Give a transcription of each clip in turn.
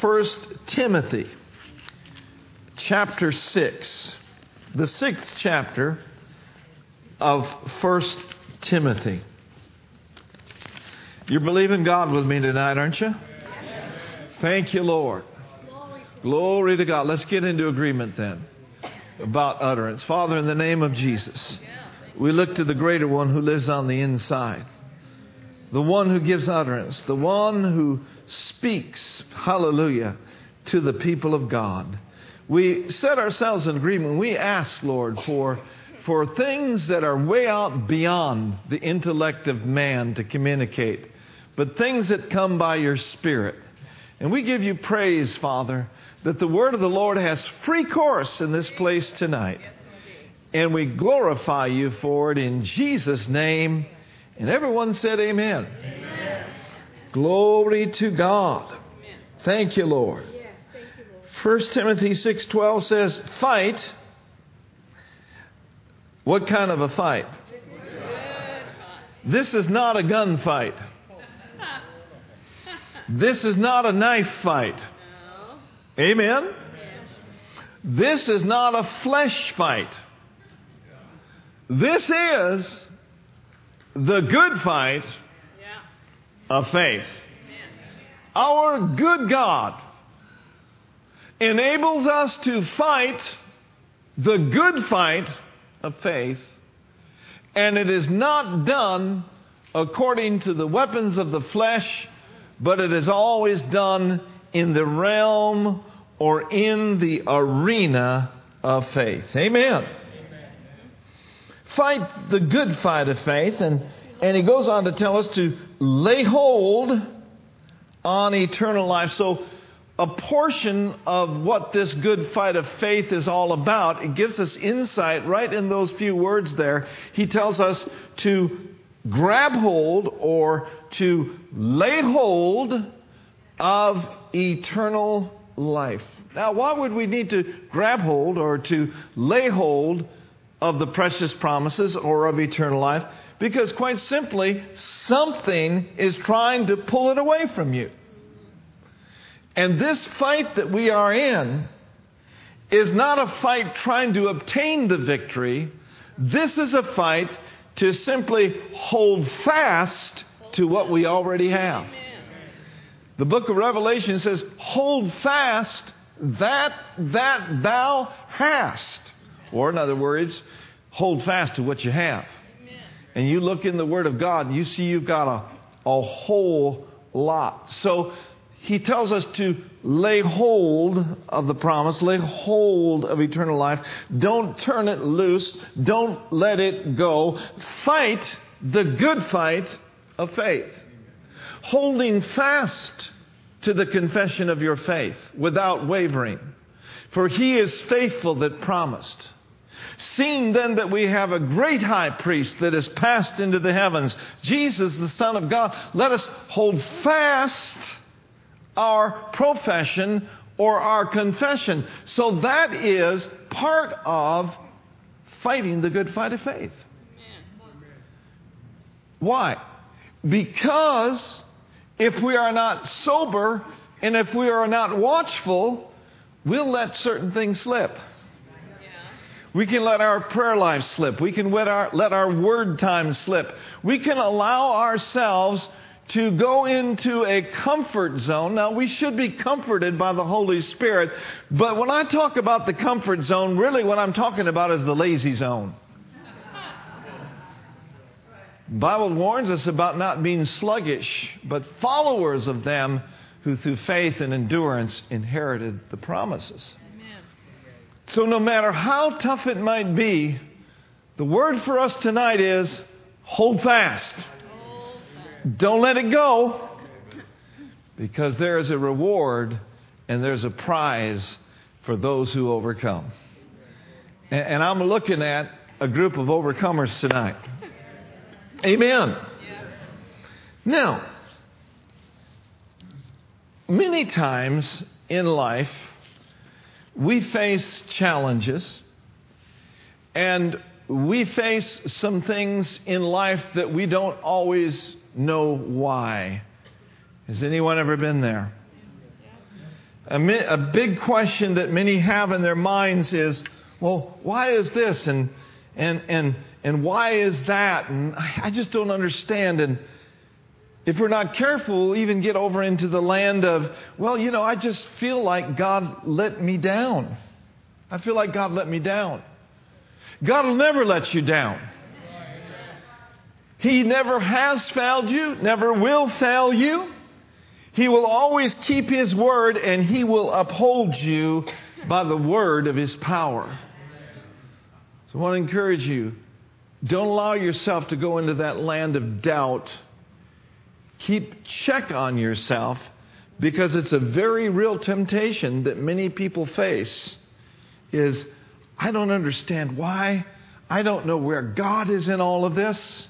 1 Timothy chapter 6, the sixth chapter of 1 Timothy. You're believing God with me tonight, aren't you? Thank you, Lord. Glory to God. Let's get into agreement then about utterance. Father, in the name of Jesus, we look to the greater one who lives on the inside, the one who gives utterance, the one who speaks, hallelujah, to the people of God. We set ourselves in agreement. We ask, Lord, for, for things that are way out beyond the intellect of man to communicate, but things that come by your Spirit. And we give you praise, Father, that the word of the Lord has free course in this place tonight. And we glorify you for it in Jesus' name. And everyone said, Amen. amen. Glory to God. Thank you, Lord. 1 Timothy 6:12 says, "Fight." What kind of a fight? This is not a gunfight. This is not a knife fight. Amen? This is not a flesh fight. This is the good fight of faith. Our good God enables us to fight the good fight of faith, and it is not done according to the weapons of the flesh, but it is always done in the realm or in the arena of faith. Amen. Fight the good fight of faith, and, and he goes on to tell us to lay hold on eternal life. So, a portion of what this good fight of faith is all about, it gives us insight right in those few words there. He tells us to grab hold or to lay hold of eternal life. Now, why would we need to grab hold or to lay hold of the precious promises or of eternal life? Because, quite simply, something is trying to pull it away from you. And this fight that we are in is not a fight trying to obtain the victory. This is a fight to simply hold fast to what we already have. The book of Revelation says, Hold fast that that thou hast. Or, in other words, hold fast to what you have. And you look in the Word of God and you see you've got a, a whole lot. So, he tells us to lay hold of the promise, lay hold of eternal life. Don't turn it loose. Don't let it go. Fight the good fight of faith. Holding fast to the confession of your faith without wavering. For he is faithful that promised. Seeing then that we have a great high priest that has passed into the heavens, Jesus, the Son of God, let us hold fast our profession or our confession. So that is part of fighting the good fight of faith. Why? Because if we are not sober and if we are not watchful, we'll let certain things slip. We can let our prayer life slip. We can let our, let our word time slip. We can allow ourselves to go into a comfort zone. Now, we should be comforted by the Holy Spirit, but when I talk about the comfort zone, really what I'm talking about is the lazy zone. Bible warns us about not being sluggish, but followers of them who through faith and endurance inherited the promises. So no matter how tough it might be, the word for us tonight is hold fast. Don't let it go because there is a reward and there's a prize for those who overcome. And I'm looking at a group of overcomers tonight. Amen. Now, many times in life, we face challenges and we face some things in life that we don't always know why. Has anyone ever been there? A, a big question that many have in their minds is, well, why is this and and and and why is that? And I just don't understand. And if we're not careful, we'll even get over into the land of, well, you know, I just feel like God let me down. I feel like God let me down. God will never let you down. He never has failed you, never will fail you. He will always keep His word and He will uphold you by the word of His power. So I want to encourage you don't allow yourself to go into that land of doubt. Keep check on yourself because it's a very real temptation that many people face is I don't understand why. I don't know where God is in all of this.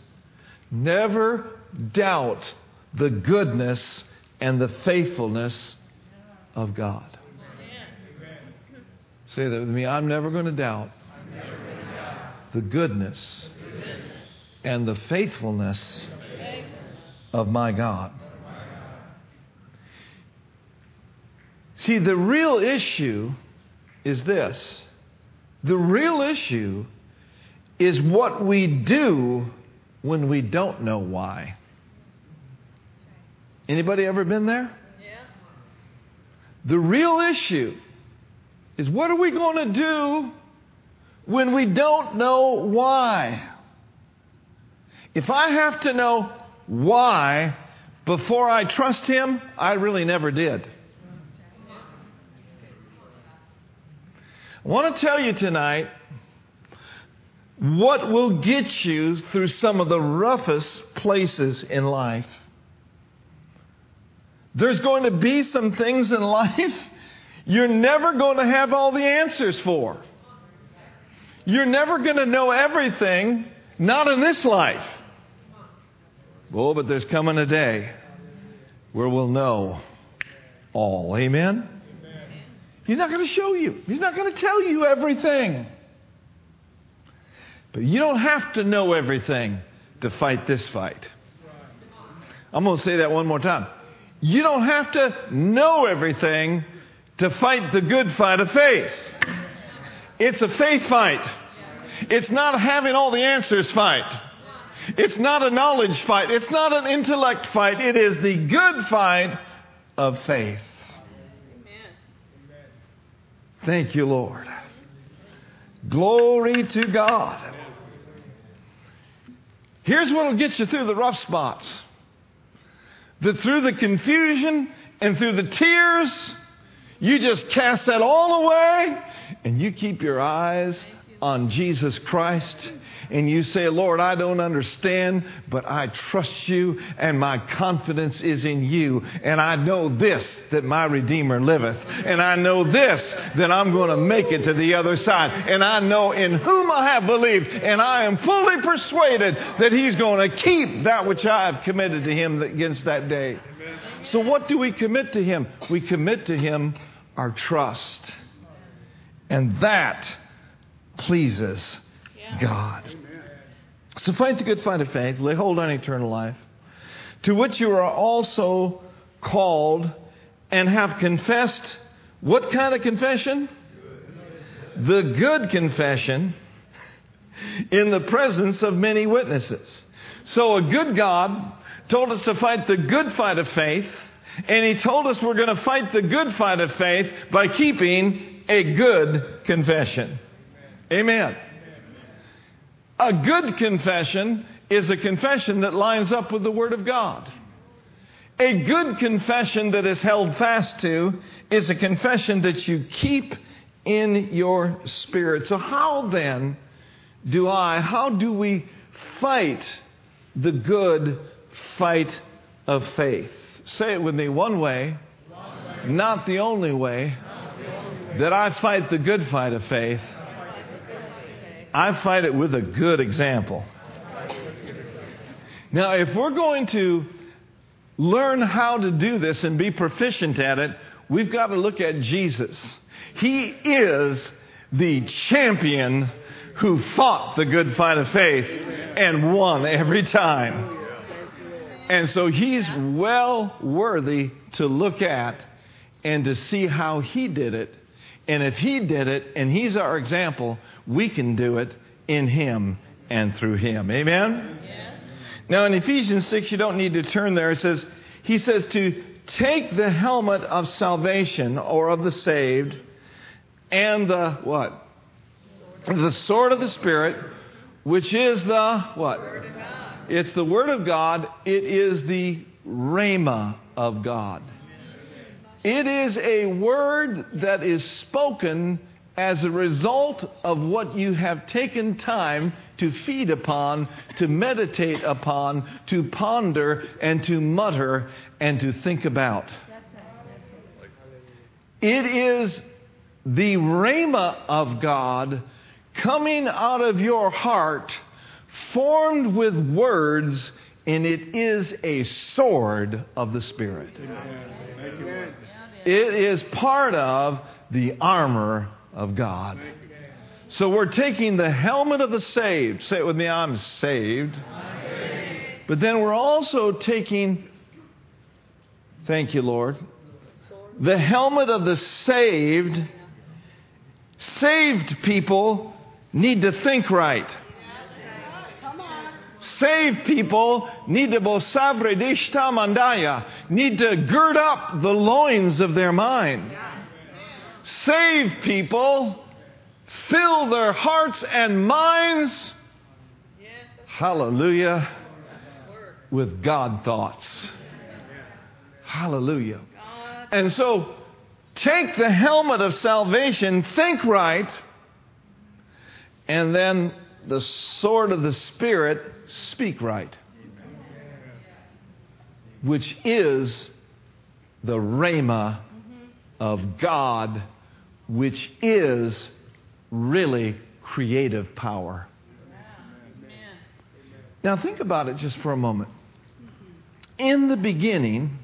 Never doubt the goodness and the faithfulness of God. Say that with me. I'm never going to doubt the goodness and the faithfulness of my God. See, the real issue is this the real issue is what we do when we don't know why. Anybody ever been there? Yeah. The real issue is what are we going to do when we don't know why? If I have to know why before I trust Him, I really never did. I want to tell you tonight what will get you through some of the roughest places in life. There's going to be some things in life you're never going to have all the answers for. You're never going to know everything, not in this life. Oh, but there's coming a day where we'll know all. Amen? He's not going to show you, He's not going to tell you everything. But you don't have to know everything to fight this fight. I'm going to say that one more time. You don't have to know everything to fight the good fight of faith. It's a faith fight. It's not having all the answers fight. It's not a knowledge fight. It's not an intellect fight. It is the good fight of faith. Amen. Thank you, Lord. Glory to God. Here's what will get you through the rough spots. That through the confusion and through the tears, you just cast that all away and you keep your eyes on Jesus Christ and you say, Lord, I don't understand, but I trust you and my confidence is in you. And I know this, that my Redeemer liveth. And I know this, that I'm going to make it to the other side. And I know in whom I have believed. And I am fully persuaded that he's going to keep that which I have committed to him against that day. So what do we commit to him? We commit to him our trust. And that pleases God. So fight the good fight of faith, lay hold on eternal life, to which you are also called and have confessed. What kind of confession? The good confession in the presence of many witnesses. So a good God told us to fight the good fight of faith, and He told us we're going to fight the good fight of faith by keeping a good confession. Amen. A good confession is a confession that lines up with the Word of God. A good confession that is held fast to is a confession that you keep in your spirit. So, how then do I, how do we fight the good fight of faith? Say it with me one way, not the only way that I fight the good fight of faith I fight it with a good example. Now, if we're going to learn how to do this and be proficient at it, we've got to look at Jesus. He is the champion who fought the good fight of faith and won every time. And so he's well worthy to look at and to see how He did it. And if He did it and He's our example, we can do it in Him and through Him. Amen? Yes. Now in Ephesians 6, you don't need to turn there. It says, He says to take the helmet of salvation or of the saved and the what? The sword of the Spirit, which is the what? It's the Word of God. It is the Rhema of God. It is a word that is spoken as a result of what you have taken time to feed upon, to meditate upon, to ponder, and to mutter, and to think about. It is the Rhema of God coming out of your heart, formed with words, and it is a sword of the Spirit. It is part of the armor of God. So we're taking the helmet of the saved. Say it with me I'm saved. But then we're also taking, thank you, Lord, the helmet of the saved. Saved people need to think right. Saved people need to bosabre dishta mandaya, need to gird up the loins of their mind. Saved people fill their hearts and minds, hallelujah, with God thoughts. Hallelujah. And so take the helmet of salvation, think right, and then the sword of the Spirit, speak right, which is the Rhema of God, which is really creative power. Now, think about it just for a moment. In the beginning,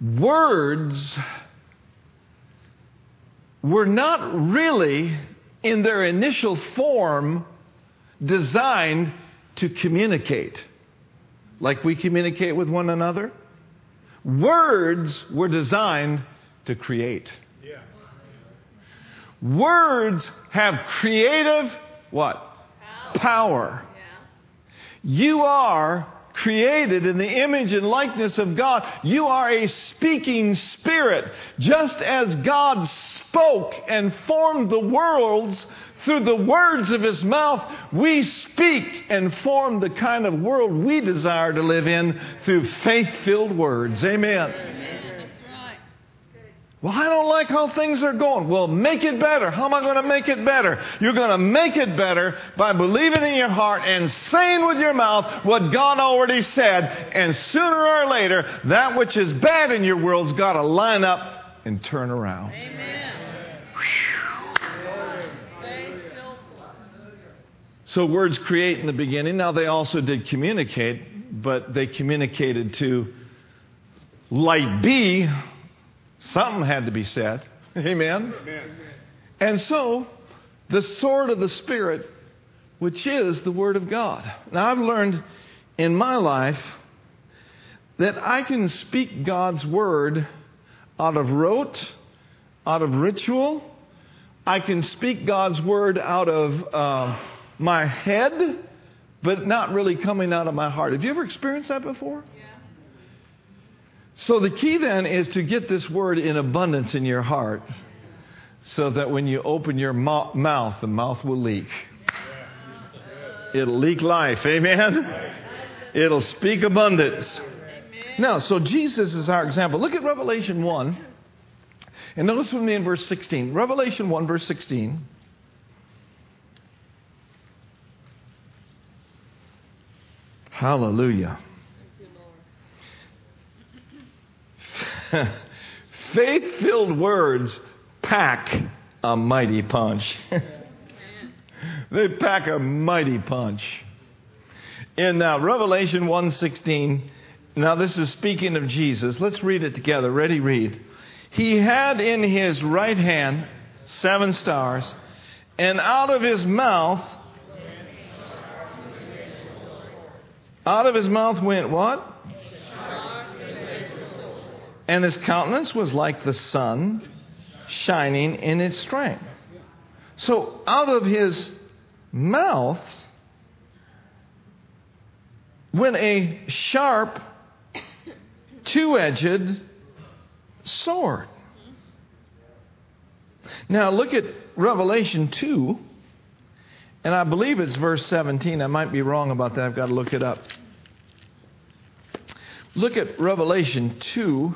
words were not really in their initial form designed to communicate like we communicate with one another. Words were designed to create. Words have creative what? Power. Power. Yeah. You are created in the image and likeness of God. You are a speaking spirit. Just as God spoke and formed the worlds through the words of his mouth, we speak and form the kind of world we desire to live in through faith filled words. Amen. Well, I don't like how things are going. Well, make it better. How am I going to make it better? You're going to make it better by believing in your heart and saying with your mouth what God already said. And sooner or later, that which is bad in your world's got to line up and turn around. Amen. So words create in the beginning. Now they also did communicate, but they communicated to light B Something had to be said. Amen? Amen. And so, the sword of the Spirit, which is the Word of God. Now, I've learned in my life that I can speak God's Word out of rote, out of ritual. I can speak God's Word out of uh, my head, but not really coming out of my heart. Have you ever experienced that before? So the key then is to get this word in abundance in your heart so that when you open your mo- mouth, the mouth will leak. It'll leak life. Amen? It'll speak abundance. Now, so Jesus is our example. Look at Revelation 1. And notice with me in verse 16. Revelation 1, verse 16. Hallelujah. Faith filled words pack a mighty punch. they pack a mighty punch. In uh, Revelation 1:16, now this is speaking of Jesus. Let's read it together. Ready, read. He had in his right hand seven stars, and out of his mouth out of his mouth went what? And his countenance was like the sun shining in its strength. So out of his mouth went a sharp, two edged sword. Now look at Revelation 2, and I believe it's verse 17. I might be wrong about that. I've got to look it up. Look at Revelation 2.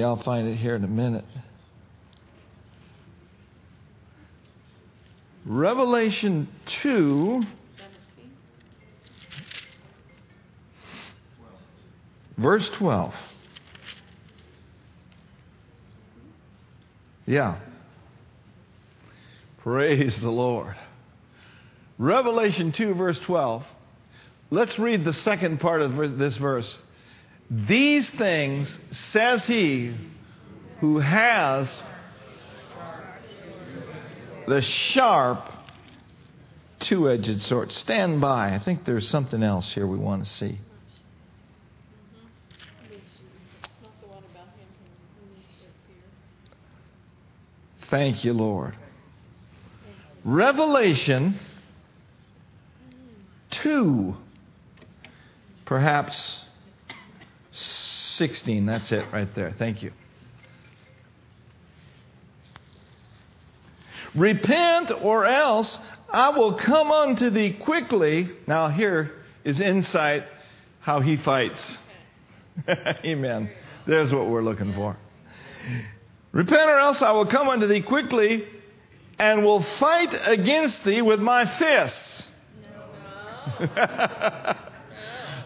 Yeah, I'll find it here in a minute. Revelation 2, verse 12. Yeah. Praise the Lord. Revelation 2, verse 12. Let's read the second part of this verse. These things says he who has the sharp two edged sword. Stand by. I think there's something else here we want to see. Thank you, Lord. Revelation 2, perhaps 16. That's it right there. Thank you. Repent, or else I will come unto thee quickly. Now, here is insight how he fights. Amen. There's what we're looking for. Repent, or else I will come unto thee quickly and will fight against thee with my fists.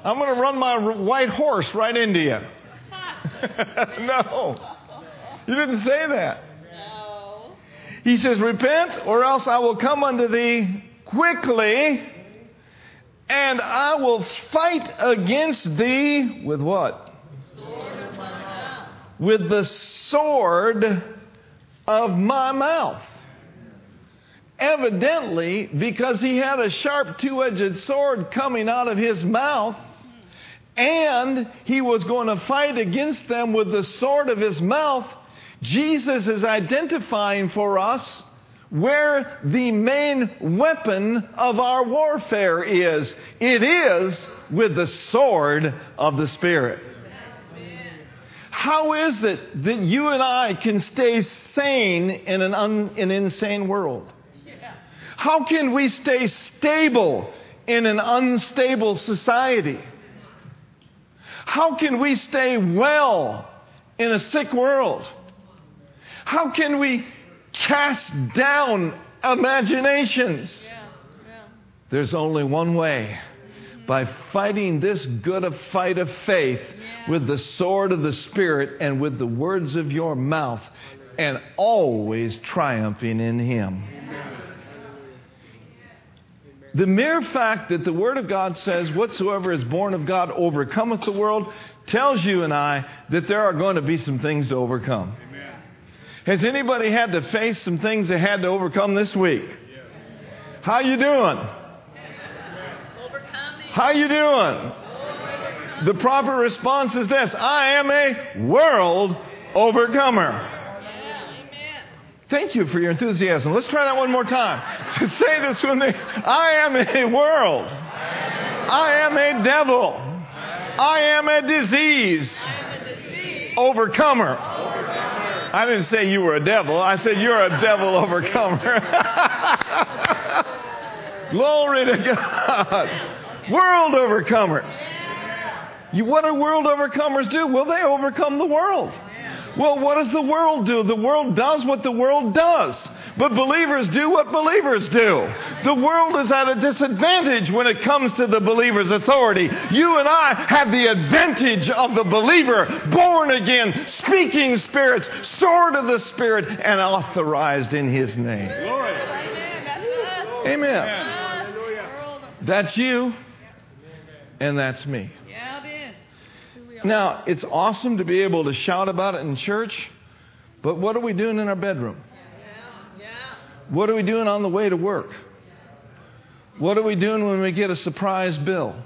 I'm going to run my white horse right into you. no. You didn't say that. No. He says, Repent, or else I will come unto thee quickly, and I will fight against thee with what? With the sword of my mouth. Evidently, because he had a sharp two edged sword coming out of his mouth, and he was going to fight against them with the sword of his mouth, Jesus is identifying for us where the main weapon of our warfare is. It is with the sword of the Spirit. How is it that you and I can stay sane in an, un, an insane world? How can we stay stable in an unstable society? How can we stay well in a sick world? How can we cast down imaginations? Yeah, yeah. There's only one way mm-hmm. by fighting this good a fight of faith yeah. with the sword of the Spirit and with the words of your mouth, and always triumphing in Him. The mere fact that the Word of God says, Whatsoever is born of God overcometh the world, tells you and I that there are going to be some things to overcome. Amen. Has anybody had to face some things they had to overcome this week? How you doing? How you doing? The proper response is this I am a world overcomer. Thank you for your enthusiasm. Let's try that one more time. To say this with me I am a world. I am a devil. I am a disease. Overcomer. I didn't say you were a devil. I said you're a devil overcomer. Glory to God. World overcomers. You, what do world overcomers do? Well, they overcome the world. Well, what does the world do? The world does what the world does. But believers do what believers do. The world is at a disadvantage when it comes to the believer's authority. You and I have the advantage of the believer, born again, speaking spirits, sword of the Spirit, and authorized in His name. Glory. Amen. That's you, and that's me. Now, it's awesome to be able to shout about it in church, but what are we doing in our bedroom? What are we doing on the way to work? What are we doing when we get a surprise bill?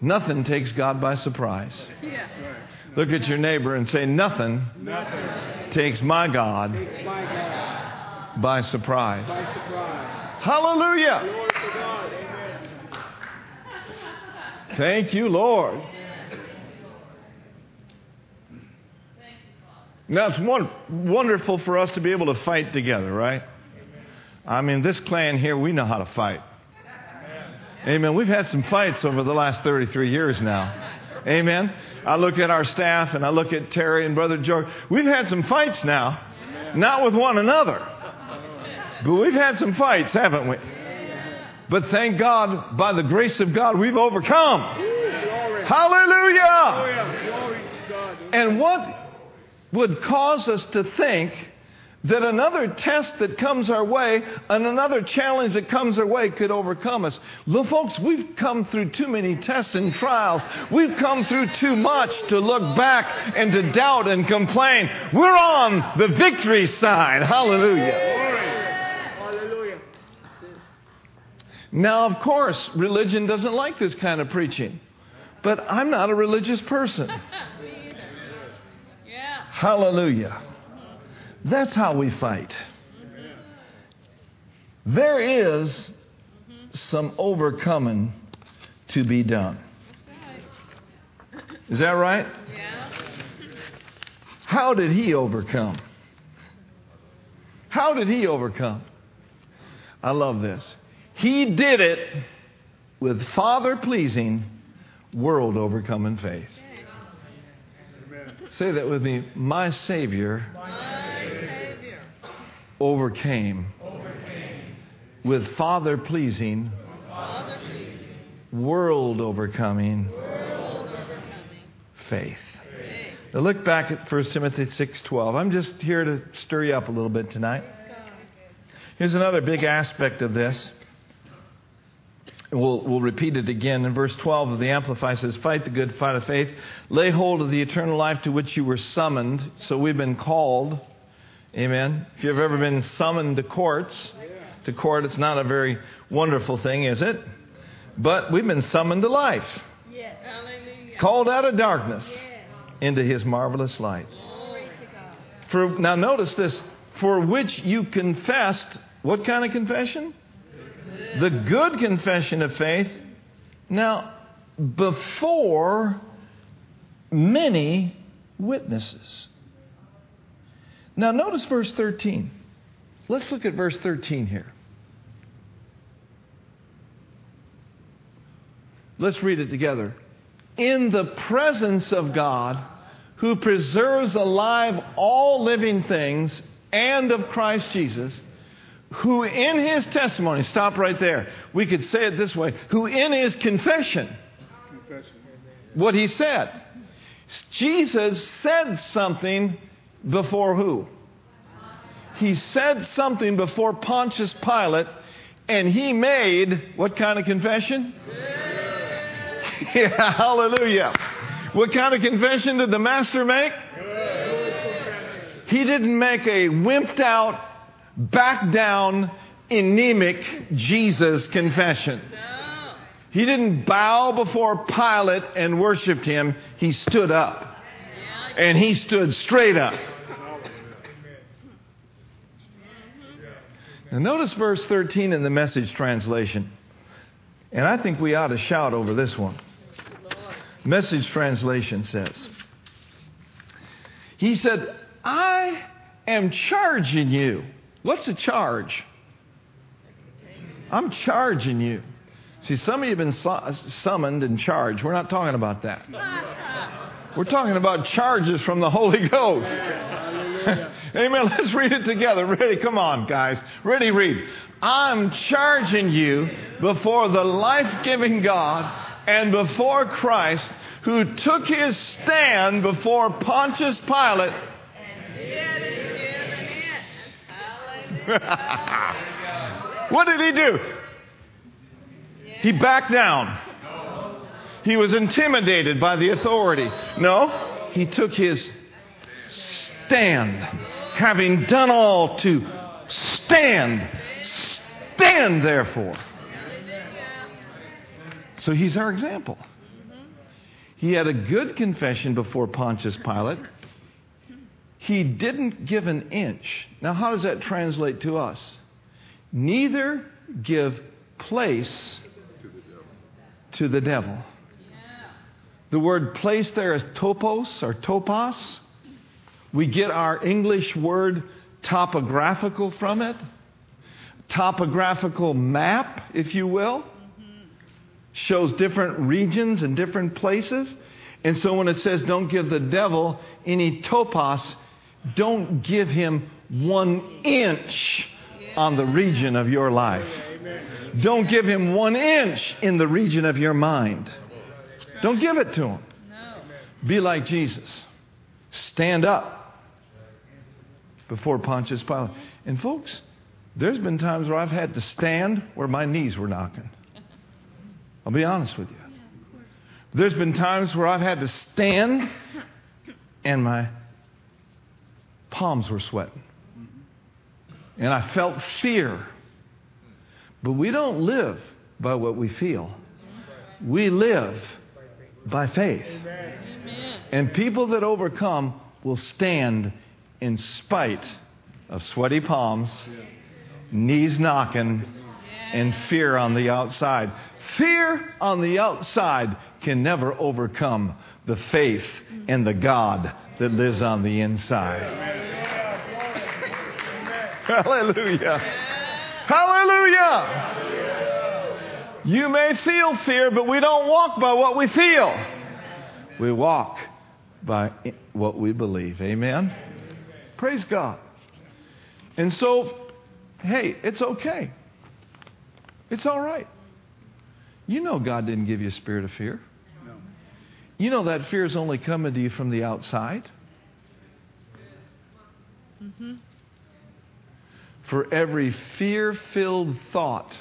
Nothing takes God by surprise. Look at your neighbor and say, Nothing Nothing takes my God by surprise. Hallelujah. Thank you, Lord. Now, it's one, wonderful for us to be able to fight together, right? I mean, this clan here, we know how to fight. Amen. We've had some fights over the last 33 years now. Amen. I look at our staff and I look at Terry and Brother George. We've had some fights now. Not with one another. But we've had some fights, haven't we? But thank God, by the grace of God, we've overcome. Hallelujah. Hallelujah. Glory to God. And what would cause us to think that another test that comes our way and another challenge that comes our way could overcome us? Look, folks, we've come through too many tests and trials. We've come through too much to look back and to doubt and complain. We're on the victory side. Hallelujah. Hallelujah. Now, of course, religion doesn't like this kind of preaching. But I'm not a religious person. Me either. Yeah. Hallelujah. That's how we fight. There is some overcoming to be done. Is that right? Yeah. How did he overcome? How did he overcome? I love this. He did it with Father pleasing, world overcoming faith. Say that with me. My Savior My Savior. overcame overcame, with Father pleasing, world overcoming World overcoming. faith. Faith. Now look back at 1 Timothy 6:12. I'm just here to stir you up a little bit tonight. Here's another big aspect of this. We'll, we'll repeat it again. In verse 12 of the Amplified says, Fight the good fight of faith. Lay hold of the eternal life to which you were summoned. So we've been called. Amen. If you've ever been summoned to courts, to court, it's not a very wonderful thing, is it? But we've been summoned to life, Yes. Hallelujah. called out of darkness Yes. into his marvelous light. Glory to God. For now notice this, for which you confessed what kind of confession? The good confession of faith. Now, before many witnesses. Now notice verse 13. Let's look at verse 13 here. Let's read it together. In the presence of God, who preserves alive all living things, and of Christ Jesus, who in his testimony, stop right there. We could say it this way who in his confession, Confession. what he said. Jesus said something before who? He said something before Pontius Pilate, and he made what kind of confession? Yeah, hallelujah. What kind of confession did the master make? He didn't make a wimped out, back down, anemic Jesus confession. He didn't bow before Pilate and worshiped him. He stood up. And he stood straight up. Now, notice verse 13 in the message translation. And I think we ought to shout over this one. Message translation says, He said, I am charging you. What's a charge? I'm charging you. See, some of you have been su- summoned and charged. We're not talking about that. We're talking about charges from the Holy Ghost. Amen. Let's read it together. Ready? Come on, guys. Ready? Read. I'm charging you before the life giving God and before Christ, who took his stand before Pontius Pilate. What did he do? He backed down. He was intimidated by the authority. No, he took his stand, having done all to Stand. Stand, therefore. So he's our example. He had a good confession before Pontius Pilate. He didn't give an inch. Now, how does that translate to us? Neither give place to the devil. The word place there is topos or topos. We get our English word topographical from it. Topographical map, if you will, shows different regions and different places. And so when it says don't give the devil any topos, don't give him one inch on the region of your life. Don't give him one inch in the region of your mind. Don't give it to him. Be like Jesus. Stand up before Pontius Pilate. And folks, there's been times where I've had to stand where my knees were knocking. I'll be honest with you. There's been times where I've had to stand and my palms were sweating. And I felt fear. But we don't live by what we feel. We live by faith. Amen. And people that overcome will stand in spite of sweaty palms, knees knocking, and fear on the outside. Fear on the outside can never overcome the faith in the God that lives on the inside. Hallelujah. Hallelujah. You may feel fear, but we don't walk by what we feel. We walk by what we believe. Amen? Praise God. And so, hey, it's okay. It's all right. You know God didn't give you a spirit of fear. You know that fear is only coming to you from the outside. Mm-hmm. For every fear filled thought,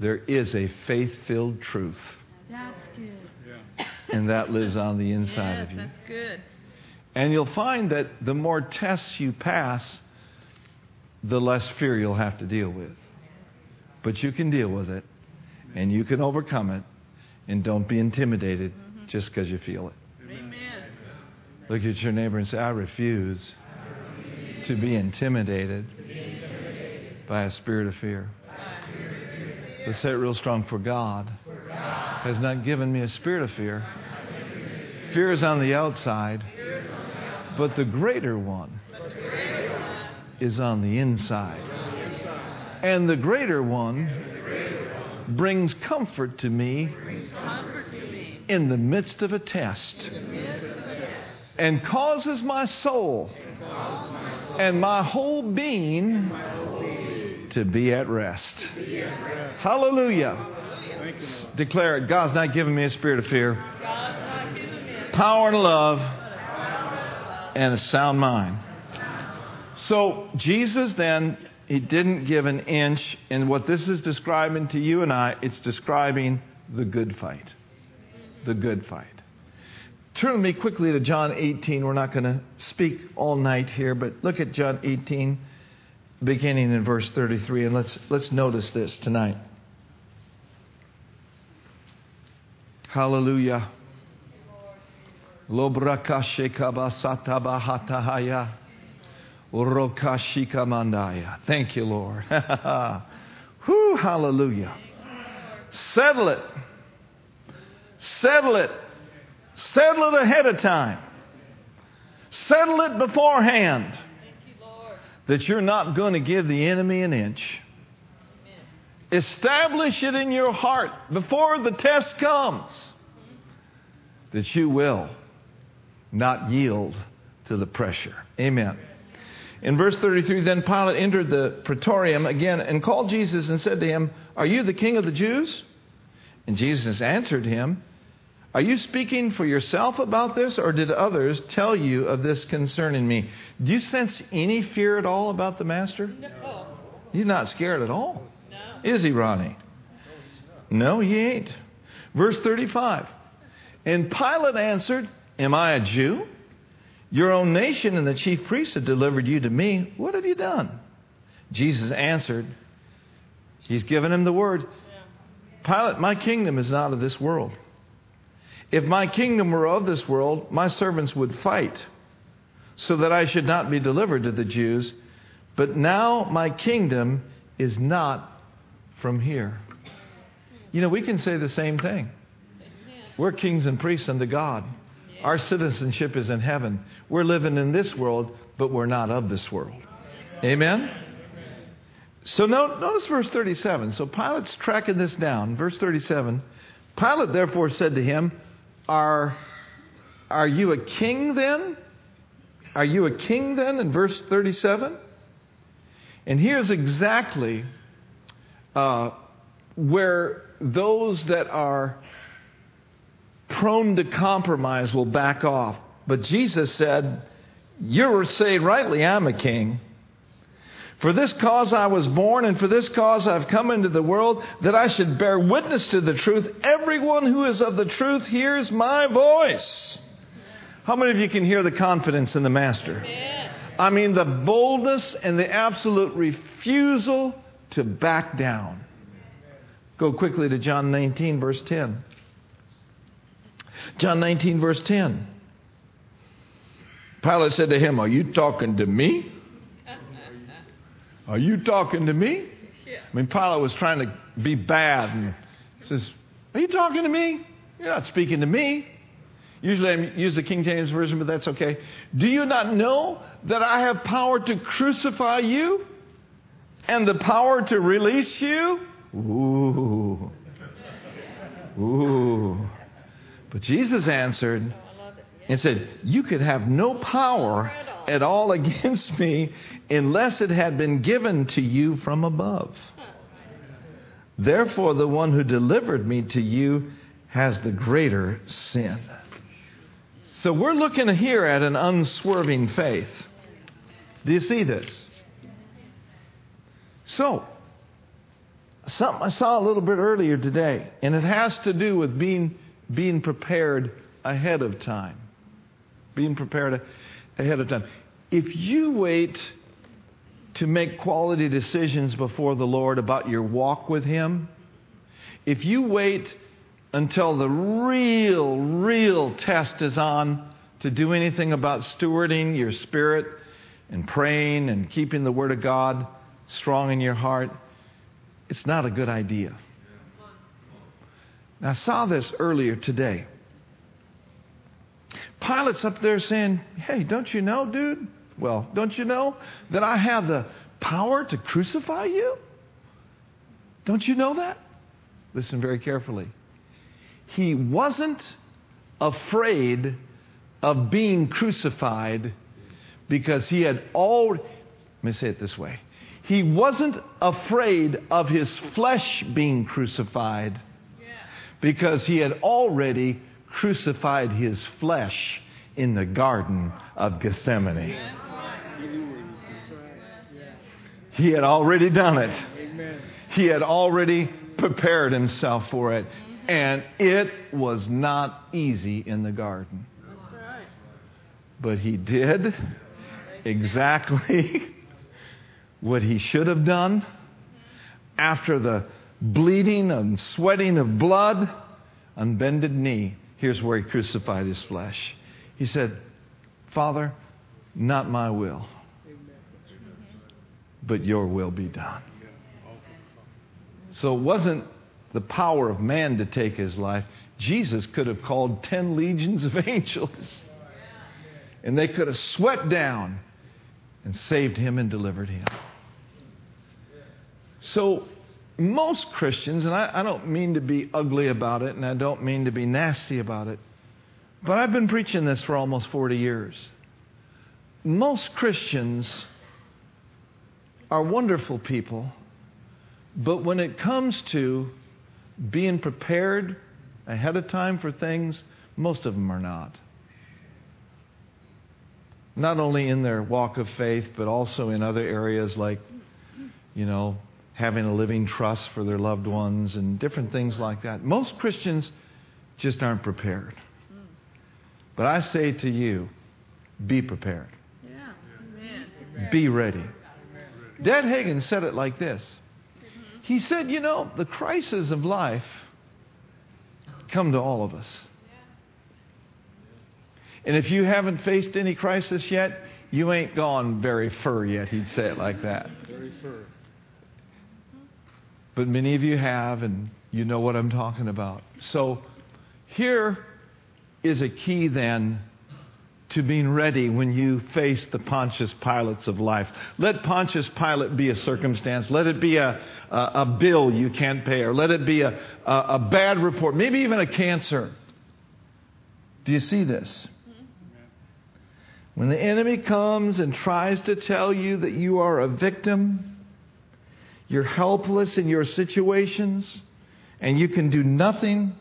there is a faith filled truth. That's good. And that lives on the inside Yes, of you. that's good. And you'll find that the more tests you pass, the less fear you'll have to deal with. But you can deal with it, and you can overcome it, and don't be intimidated just because you feel it. Amen. Look at your neighbor and say, I refuse to be intimidated by a spirit of fear. Let's say it real strong for God has not given me a spirit of fear. Fear is on the outside, but the greater one is on the inside. And the greater one brings comfort to me Comfort to me. In the midst of a test and causes my soul and my whole being to be at rest. Hallelujah. Declare it. God's not giving me a spirit of fear, power and love, and a sound mind. So, Jesus then, he didn't give an inch. And what this is describing to you and I, it's describing the good fight. The good fight. Turn with me quickly to John 18. We're not going to speak all night here, but look at John 18, beginning in verse 33, and let's, let's notice this tonight. Hallelujah. Thank you, Lord. Whew, hallelujah. Settle it. Settle it. Settle it ahead of time. Settle it beforehand you, that you're not going to give the enemy an inch. Amen. Establish it in your heart before the test comes that you will not yield to the pressure. Amen. In verse 33, then Pilate entered the praetorium again and called Jesus and said to him, Are you the king of the Jews? And Jesus answered him, Are you speaking for yourself about this, or did others tell you of this concerning me? Do you sense any fear at all about the master? No. He's not scared at all. No. Is he, Ronnie? No, he ain't. Verse 35. And Pilate answered, Am I a Jew? Your own nation and the chief priests have delivered you to me. What have you done? Jesus answered, He's given him the word. Pilate, my kingdom is not of this world. If my kingdom were of this world, my servants would fight so that I should not be delivered to the Jews. But now my kingdom is not from here. You know, we can say the same thing. We're kings and priests unto God. Our citizenship is in heaven. We're living in this world, but we're not of this world. Amen? So notice verse 37. So Pilate's tracking this down. Verse 37. Pilate therefore said to him, Are, are you a king then? Are you a king then? In verse 37. And here's exactly uh, where those that are prone to compromise will back off. But Jesus said, You're saying rightly, I'm a king. For this cause I was born, and for this cause I've come into the world, that I should bear witness to the truth. Everyone who is of the truth hears my voice. How many of you can hear the confidence in the Master? I mean, the boldness and the absolute refusal to back down. Go quickly to John 19, verse 10. John 19, verse 10. Pilate said to him, Are you talking to me? Are you talking to me? Yeah. I mean, Pilate was trying to be bad and says, Are you talking to me? You're not speaking to me. Usually I use the King James Version, but that's okay. Do you not know that I have power to crucify you and the power to release you? Ooh. Ooh. But Jesus answered and said, You could have no power at all against me unless it had been given to you from above. Therefore, the one who delivered me to you has the greater sin. So we're looking here at an unswerving faith. Do you see this? So, something I saw a little bit earlier today, and it has to do with being, being prepared ahead of time. Being prepared ahead of time. If you wait to make quality decisions before the Lord about your walk with Him, if you wait until the real, real test is on to do anything about stewarding your spirit and praying and keeping the Word of God strong in your heart, it's not a good idea. Now, I saw this earlier today. Pilate's up there saying, Hey, don't you know, dude? Well, don't you know that I have the power to crucify you? Don't you know that? Listen very carefully. He wasn't afraid of being crucified because he had already, let me say it this way. He wasn't afraid of his flesh being crucified because he had already crucified his flesh in the Garden of Gethsemane. He had already done it. He had already prepared himself for it. And it was not easy in the garden. But he did exactly what he should have done after the bleeding and sweating of blood on bended knee. Here's where he crucified his flesh. He said, Father, not my will, but your will be done. So it wasn't the power of man to take his life. Jesus could have called 10 legions of angels, and they could have swept down and saved him and delivered him. So, most Christians, and I, I, don't mean to be ugly about it and I don't mean to be nasty about it, but I've been preaching this for almost 40 years. Most Christians are wonderful people, but when it comes to being prepared ahead of time for things, most of them are not. Not only in their walk of faith, but also in other areas like, you know, having a living trust for their loved ones and different things like that. Most Christians just aren't prepared. Mm. But I say to you, be prepared. Yeah. Amen. Be ready. Dad Hagin said it like this mm-hmm. He said, You know, the crises of life come to all of us. And if you haven't faced any crisis yet, you ain't gone very far yet. He'd say it like that. Very fur. But many of you have, and you know what I'm talking about. So here is a key then to being ready when you face the Pontius Pilates of life. Let Pontius Pilate be a circumstance. Let it be a, a, a bill you can't pay, or let it be a, a, a bad report, maybe even a cancer. Do you see this? When the enemy comes and tries to tell you that you are a victim, you're helpless in your situations, and you can do nothing,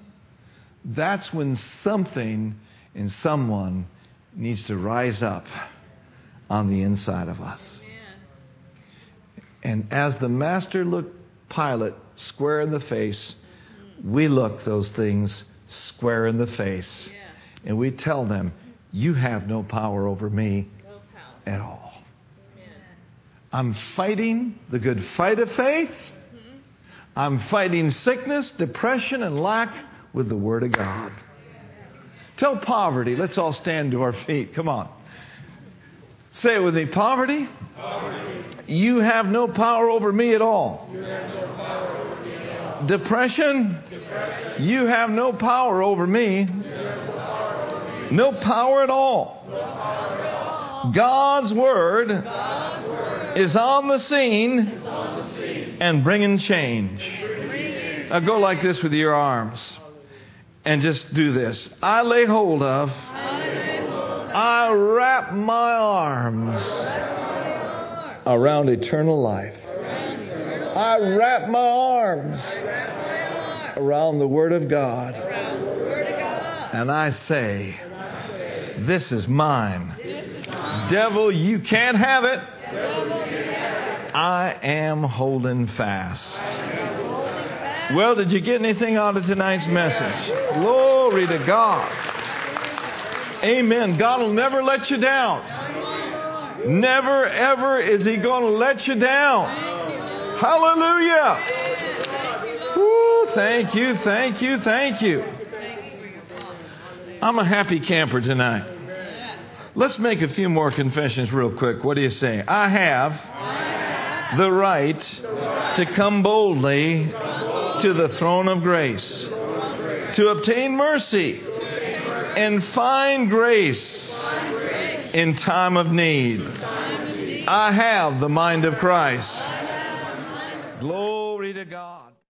that's when something in someone needs to rise up on the inside of us. And as the master looked Pilate square in the face, we look those things square in the face. And we tell them, You have no power over me at all. I'm fighting the good fight of faith. I'm fighting sickness, depression, and lack with the Word of God. Tell poverty. Let's all stand to our feet. Come on. Say it with me. Poverty. poverty. You have no power over me at all. Depression. You have no power over me. No power at all. God's word, God's word is on the scene and bringing change. Now go like this with your arms and just do this. I lay hold of, I wrap my arms around eternal life. I wrap my arms around the Word of God. And I say, This is mine. Devil, you can't have it. I am holding fast. Well, did you get anything out of tonight's message? Glory to God. Amen. God will never let you down. Never, ever is He going to let you down. Hallelujah. Woo, thank you, thank you, thank you. I'm a happy camper tonight. Let's make a few more confessions real quick. What do you say? I have the right to come boldly to the throne of grace to obtain mercy and find grace in time of need. I have the mind of Christ. Glory to God.